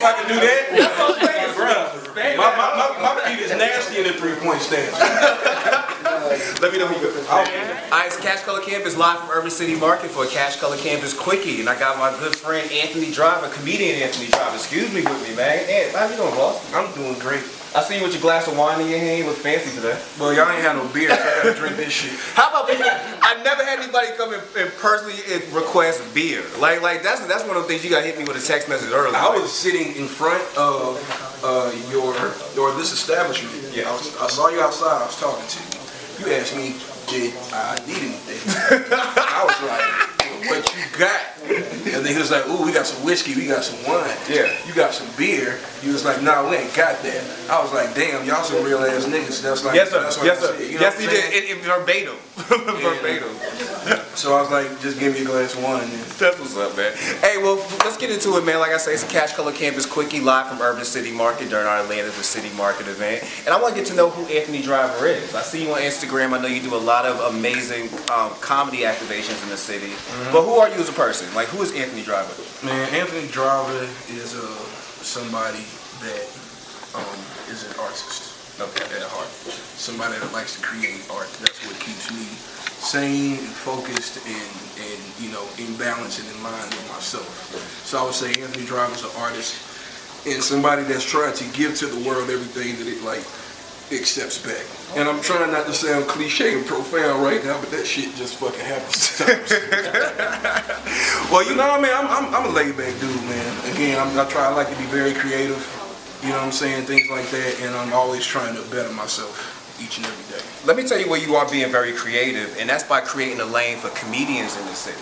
If I can do that, bruh, my, my, my, my feet is nasty in the three-point stance. Let me know who you go. All right, it's Cash Color Campus live from Urban City Market for a Cash Color Campus Quickie. And I got my good friend Anthony Driver, comedian Anthony Driver. Excuse me with me, man. Ant, how you doing, boss? I'm doing great. I see you with your glass of wine in your hand. You look fancy today. Well, y'all ain't had no beer, so I gotta drink this shit. How about people? I never had anybody come and, and personally request beer. Like, like that's that's one of the things you got hit me with a text message earlier. I was sitting in front of uh, your or this establishment. Yeah. I, was, I saw you outside. I was talking to you. You asked me, did I need anything? I was like, what you got? And then he was like, ooh, we got some whiskey, we got some wine. Yeah. You got some beer. He was like, nah, we ain't got that. I was like, damn, y'all some real ass niggas. That's like, Yes, sir. That's what Yes, sir. You know yes, he did. In, in verbatim. verbatim. So I was like, just give me a glass of wine. Then. That's what's up, man. Hey, well, let's get into it, man. Like I say, it's a Cash Color Campus Quickie live from Urban City Market during our Atlanta the City Market event. And I want to get to know who Anthony Driver is. I see you on Instagram. I know you do a lot of amazing um, comedy activations in the city. But who are you as a person? Like, who is Anthony Driver? Man, Anthony Driver is uh, somebody that um, is an artist Okay. at heart. Somebody that likes to create art. That's what keeps me sane and focused and, and you know, in balance and in line with myself. So I would say Anthony Driver's an artist and somebody that's trying to give to the world everything that it like accepts back. And I'm trying not to sound cliche and profound right now, but that shit just fucking happens well, you know, what I mean, I'm, I'm, I'm a laid back dude, man. Again, I'm, I try, I like to be very creative, you know what I'm saying, things like that, and I'm always trying to better myself each and every day. Let me tell you where you are being very creative, and that's by creating a lane for comedians in the city.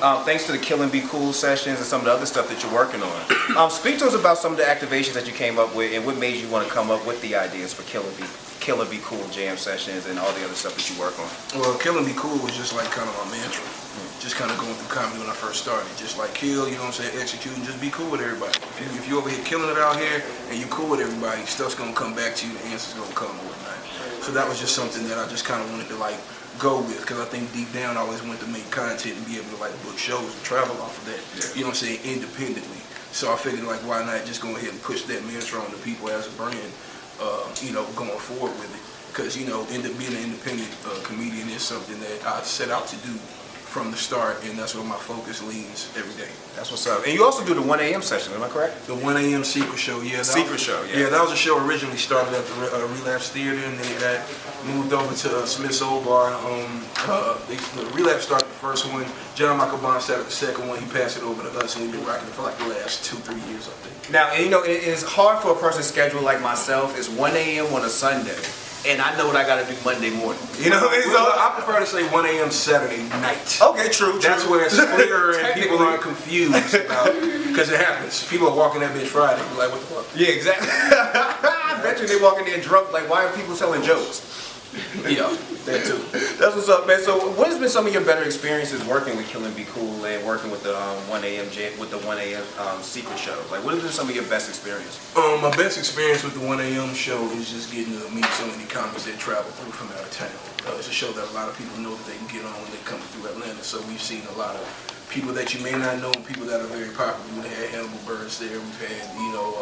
Um, thanks to the Kill and Be Cool sessions and some of the other stuff that you're working on. Um, speak to us about some of the activations that you came up with, and what made you want to come up with the ideas for Kill and Be Kill and Be Cool jam sessions and all the other stuff that you work on. Well, Kill and Be Cool was just like kind of my mantra. Just kind of going through comedy when I first started. Just like kill, you know what I'm saying, execute, and just be cool with everybody. If you, if you over here killing it out here and you cool with everybody, stuff's going to come back to you, the answer's going to come and whatnot. So that was just something that I just kind of wanted to like go with because I think deep down I always wanted to make content and be able to like book shows and travel off of that, you know what I'm saying, independently. So I figured like why not just go ahead and push that mantra on the people as a brand, uh, you know, going forward with it. Because, you know, end up being an independent uh, comedian is something that I set out to do from the start, and that's where my focus leans every day. That's what's up. And you also do the 1 a.m. session, am I correct? The 1 a.m. Secret Show, yeah. that Secret was- Show, yeah. Yeah, that was a show originally started at the Re- uh, Relapse Theater, and then it moved over to uh, Smith's Old Bar. Um, uh, they, the Relapse started the first one. John Michael Bond started the second one. He passed it over to us, and we've been rocking it for like the last two, three years, I think. Now, you know, it is hard for a person schedule like myself. It's 1 a.m. on a Sunday, and I know what I got to do Monday morning. You know what I mean? So, I prefer to say 1 a.m. Saturday night. okay, true, true. That's where it's clearer and people aren't confused about because it happens. People are walking that bitch Friday, be like, what the fuck? Yeah, exactly. I bet you they walk in there drunk. Like, why are people telling jokes? Yeah, that too. That's what's up, man. So, what has been some of your better experiences working with Kill and Be Cool and working with the um, 1 a.m. With the 1 a.m. Um, secret show? Like, what have been some of your best experiences? Um, my best experience with the 1 a.m. show is just getting to meet so many comics that travel through from out of town. Uh, it's a show that a lot of people know that they can get on when they come through Atlanta. So we've seen a lot of people that you may not know, people that are very popular. We had Hannibal Buress there. We've had, you know,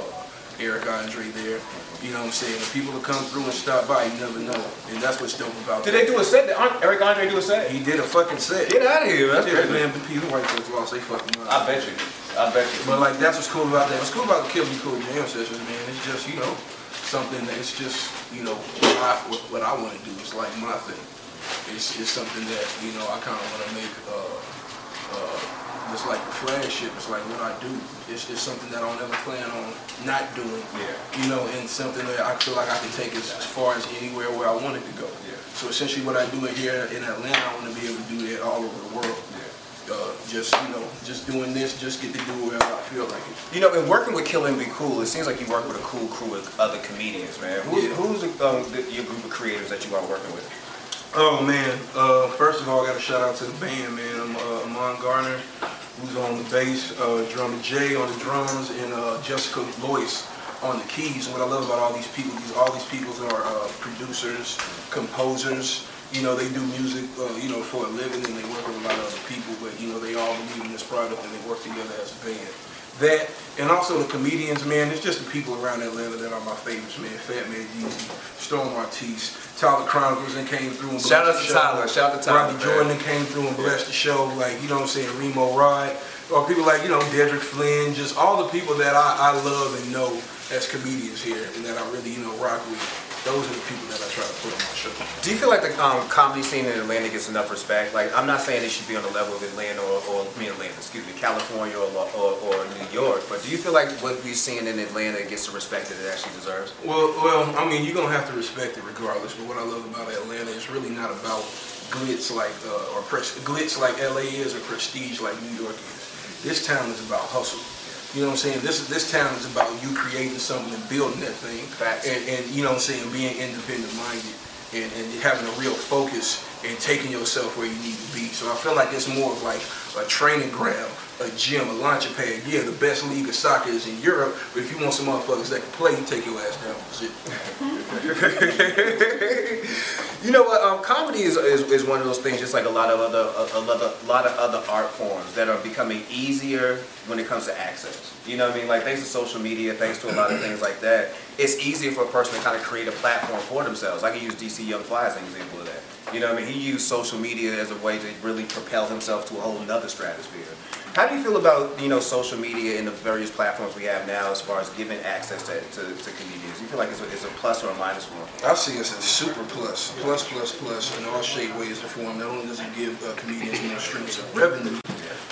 Eric Andre there. You know what I'm saying? The people that come through and stop by, you never know. And that's what's dope about Did that. they do a set? Did Eric Andre do a set? He did a fucking set. Get out of here. That's Yeah, man, the people white folks lost they fucking mind. I bet you. I bet you. But like that's what's cool about that. What's cool about the Kill and Be Cool Jam sessions, man, it's just, you know, something that it's just, you know, what I, what, what I want to do. It's like my thing. It's, it's something that, you know, I kind of want to make, uh, just like the flagship. It's like what I do. It's, it's something that I don't ever plan on not doing. Yeah. You know, and something that I feel like I can take as, as far as anywhere where I want it to go. Yeah. So essentially what I do here in Atlanta, I want to be able to do that all over the world. Uh, just, you know, just doing this, just get to do it wherever I feel like it. You know, in working with Kill and Be Cool, it seems like you work with a cool crew of other comedians, man. Who's, Yeah. who's um, the, your group of creators that you are working with? Oh man, uh, first of all, I got to shout out to the band, man. I'm uh, Amon Garner, who's on the bass, uh, drummer Jay on the drums, and uh, Jessica Lois on the keys. And what I love about all these people, these all these people are uh, producers, composers. You know, they do music, uh, you know, for a living, and they work with a lot of other people. But you know, they all believe in this product, and they work together as a band. That, and also the comedians, man, it's just the people around Atlanta that are my favorites, man. Fat Man Yeezy, Storm Artiste, Tyler Chronicles and came through and blessed Shout out to. Tyler, shout out to Tyler, Robbie. Jordan came through and blessed the show, like, you know what I'm saying, Remo Rod, or people like, you know, Dedrick Flynn, just all the people that I, I love and know as comedians here and that I really, you know, rock with. Those are the people that I try to put on my show. Do you feel like the um, comedy scene in Atlanta gets enough respect? Like, I'm not saying it should be on the level of Atlanta or, or I mean Atlanta, excuse me, California or, or, or New York, but do you feel like what we're seeing in Atlanta gets the respect that it actually deserves? Well, well, I mean, you're gonna have to respect it regardless. But what I love about Atlanta is really not about glitz like uh, or glitz like LA is or prestige like New York is. This town is about hustle. You know what I'm saying? This this town is about you creating something and building that thing, Facts. and, and you know what I'm saying, being independent minded and, and having a real focus and taking yourself where you need to be. So I feel like it's more of like a training ground, a gym, a launching pad. Yeah, the best league of soccer is in Europe, but if you want some motherfuckers that can play, you take your ass down. You know what? Um, comedy is, is, is one of those things, just like a lot of other a, a a lot of other art forms that are becoming easier when it comes to access. You know what I mean? Like thanks to social media, thanks to a lot of things like that, it's easier for a person to kind of create a platform for themselves. I can use DC Young Fly as an example of that. You know what I mean? He used social media as a way to really propel himself to a whole nother stratosphere. How do you feel about you know social media and the various platforms we have now as far as giving access to, to, to comedians? You feel like it's a, it's a plus or a minus them? I see us as super plus, plus, plus, plus in all shape, ways, and form. Not only does it give uh, comedians more streams of revenue,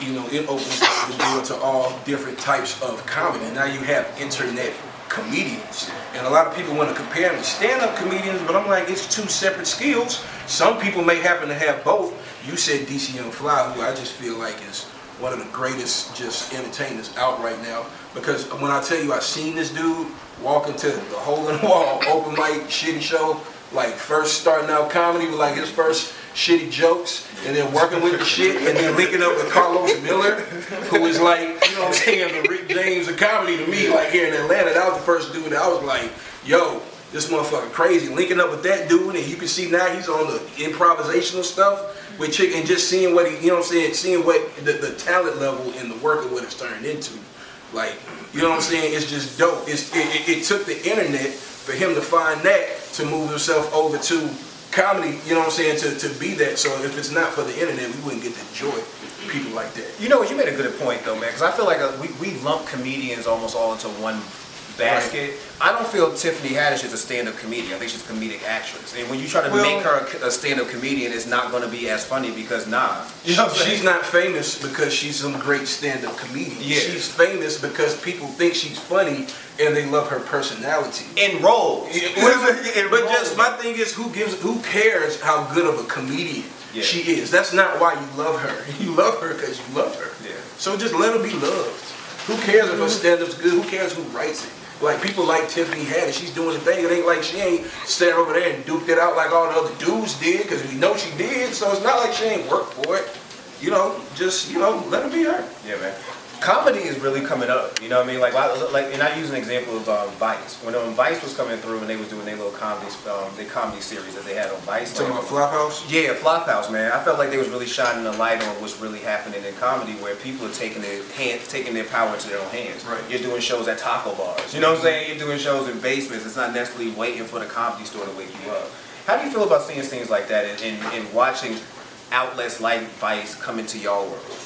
you know, it opens up the door to all different types of comedy. Now you have internet comedians, and a lot of people want to compare them to stand-up comedians, but I'm like, it's two separate skills. Some people may happen to have both. You said DC Fly, who I just feel like is one of the greatest just entertainers out right now. Because when I tell you I seen this dude walk into the hole in the wall open mic shitty show, like first starting out comedy with like his first shitty jokes, and then working with the shit, and then linking up with Carlos Miller, who is like, you know what I'm saying, the Rick James of comedy to me, like here in Atlanta. That was the first dude that I was like, yo, this motherfucker crazy. Linking up with that dude, and you can see now he's on the improvisational stuff with Chick, and just seeing what he, you know what I'm saying, seeing what the, the talent level and the work of what it's turned into. Like, you know what I'm saying? It's just dope. It's, it, it, it took the internet for him to find that to move himself over to comedy, you know what I'm saying, to, to be that. So if it's not for the internet, we wouldn't get to enjoy people like that. You know what? You made a good point though, man. Because I feel like uh we, we lump comedians almost all into one basket. I don't feel Tiffany Haddish is a stand-up comedian. I think she's a comedic actress. And when you try to Well- make her a, a stand-up comedian, it's not going to be as funny because nah. You know what I'm saying? She's not famous because she's some great stand-up comedian. Yeah. She's famous because people think she's funny and they love her personality. in roles. But just my thing is, who gives, who cares how good of a comedian Yeah. she is? That's not why you love her. You love her because you love her. Yeah. So just let her be loved. Who cares if her stand-up's good? Who cares who writes it? Like people like Tiffany Haddish, she's doing the thing. It ain't like she ain't standing over there and duped it out like all the other dudes did, because we know she did. So it's not like she ain't worked for it. You know, just you know, let her be her. Yeah, man. Comedy is really coming up. You know what I mean? Like, like, and I use an example of um, Vice. When um, Vice was coming through and they was doing their little comedy, um, their comedy series that they had on Vice. Talking like- about Flophouse. Yeah, Flophouse, man. I felt like they was really shining a light on what's really happening in comedy, where people are taking their hand, taking their power into their own hands. Right. You're doing shows at taco bars. You know what I'm saying? You're doing shows in basements. It's not necessarily waiting for the comedy store to wake you up. How do you feel about seeing things like that and, and, and watching outlets like Vice come into your world?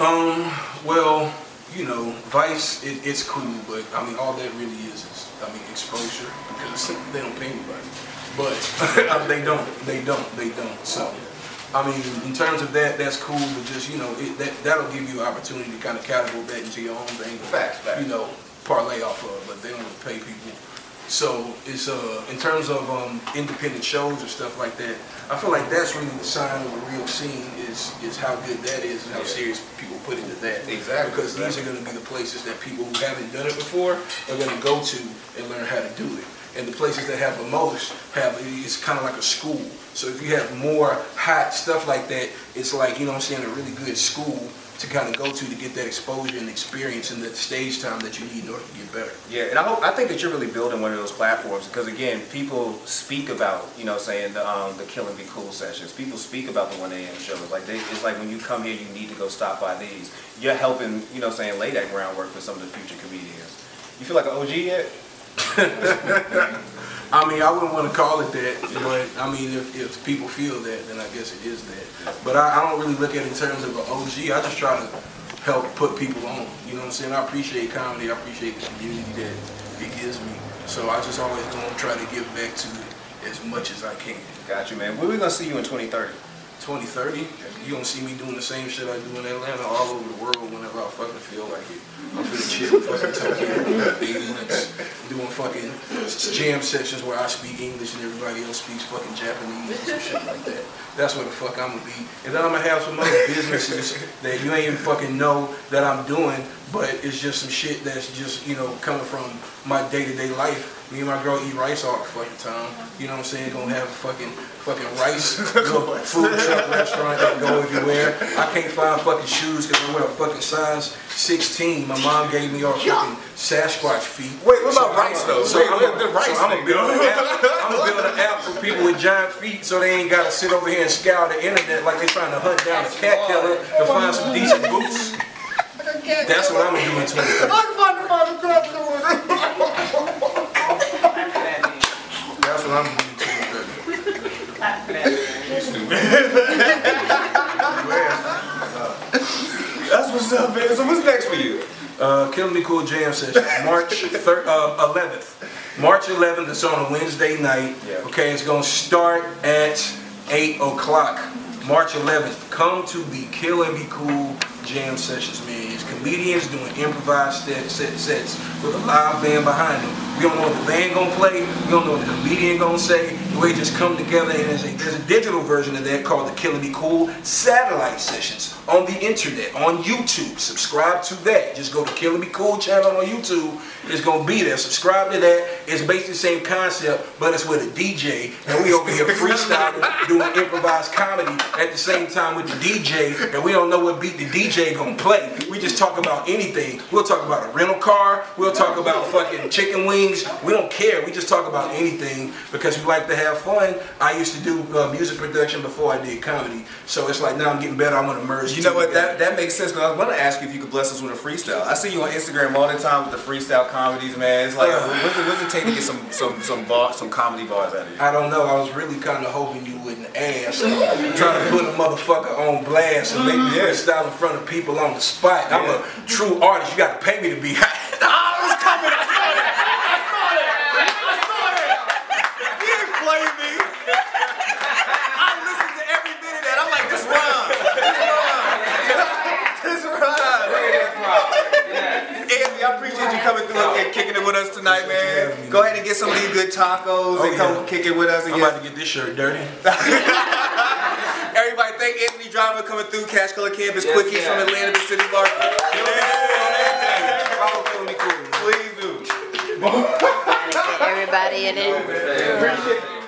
Um, well, you know, Vice, it, it's cool, but I mean, all that really is is, I mean, exposure because they don't pay anybody. But they don't, they don't, they don't. So, I mean, in terms of that, that's cool, but just you know, it, that that'll give you an opportunity to kind of catapult that into your own thing. Facts, facts. You know, parlay off of, but they don't pay people. So it's uh in terms of um independent shows or stuff like that, I feel like that's really the sign of a real scene is is how good that is and how Yeah. serious people put into that. Exactly, Because these are going to be the places that people who haven't done it before are going to go to and learn how to do it. And the places that have the most have it's kind of like a school. So if you have more hot stuff like that, it's like you know what I'm saying a really good school to kind of go to to get that exposure and experience and the stage time that you need in order to get better. Yeah, and I hope I think that you're really building one of those platforms because again, people speak about you know saying the um, the Kill and Be Cool sessions. People speak about the 1 a.m. shows. Like they, it's like when you come here, you need to go stop by these. You're helping you know saying lay that groundwork for some of the future comedians. You feel like an OG yet? I mean, I wouldn't want to call it that, but I mean, if, if people feel that, then I guess it is that. But I, I don't really look at it in terms of an OG. I just try to help put people on. You know what I'm saying? I appreciate comedy. I appreciate the community that it gives me. So I just always going to try to give back to it as much as I can. Got you, man. Where we gonna see you in 2030? 2030, you gonna see me doing the same shit I do in Atlanta all over the world whenever I fucking feel like it. I'm finna chill in fucking Tokyo months, doing fucking jam sessions where I speak English and everybody else speaks fucking Japanese and some shit like that. That's where the fuck I'm gonna be. And then I'm gonna have some other businesses that you ain't even fucking know that I'm doing, but it's just some shit that's just, you know, coming from my day-to-day life. Me and my girl eat rice all the fucking time. You know what I'm saying? Gonna have a fucking fucking rice little food truck restaurant that go everywhere. I can't find fucking shoes because I wear a fucking size 16. My mom gave me all fucking Sasquatch feet. Wait, what about So I'm rice, though? So Wait, I'm wait, a- the rice so I'm gonna build an app. I'm gonna build an app for people with giant feet so they ain't gotta sit over here and scour the internet like they trying to hunt down a cat killer to find some decent boots. That's what I'm gonna do in 2030. That's what I'm gonna do in 2030. That's what's up, man. So what's next for you? Uh, Kill and Be Cool Jam Session, March uh, 11th. March 11th, it's on a Wednesday night. Yeah. Okay, it's gonna start at 8 o'clock. March 11th, come to the Kill and Be Cool Jam Sessions, man. It's comedians doing improvised set, set, sets with a live band behind them. We don't know what the band gonna play, we don't know what the comedian gonna say. We just come together and there's a, there's a digital version of that called the Kill and Be Cool Satellite Sessions on the internet, on YouTube. Subscribe to that. Just go to Kill and Be Cool channel on YouTube. It's gonna be there. Subscribe to that. It's basically the same concept, but it's with a DJ, and we over here freestyling, doing improvised comedy at the same time with the DJ, and we don't know what beat the DJ gonna play. We just talk about anything. We'll talk about a rental car. We'll talk about fucking chicken wings. We don't care. We just talk about anything because we like to have fun. I used to do uh, music production before I did comedy, so it's like now I'm getting better. I'm gonna merge. You know what? That together. that makes sense. Cause I was gonna ask you if you could bless us with a freestyle. I see you on Instagram all the time with the freestyle comedies, man. It's like, Uh. what's it, what's it take to get some some some bar, some comedy bars out of you? I don't know. I was really kind of hoping you wouldn't ask. trying to put a motherfucker on blast and make me Yeah. freestyle in front of people on the spot. I'm a true artist. You got to pay me to be hot. I was coming. I saw it. I saw it. I saw it. You didn't play me. I listened to every bit of that. I'm like, this rhyme. This rhyme. This rhyme. Anthony, I appreciate you coming through and kicking it with us tonight, man. Go ahead and get some of these good tacos Oh, and come yeah. kick it with us Again. I'm about to get this shirt dirty. Everybody, thank Anthony Driver coming through. Cash Color Campus, Yes, Quickies yeah. from Atlanta to City Market. Follow Killing Me Please do. everybody in it. Yeah.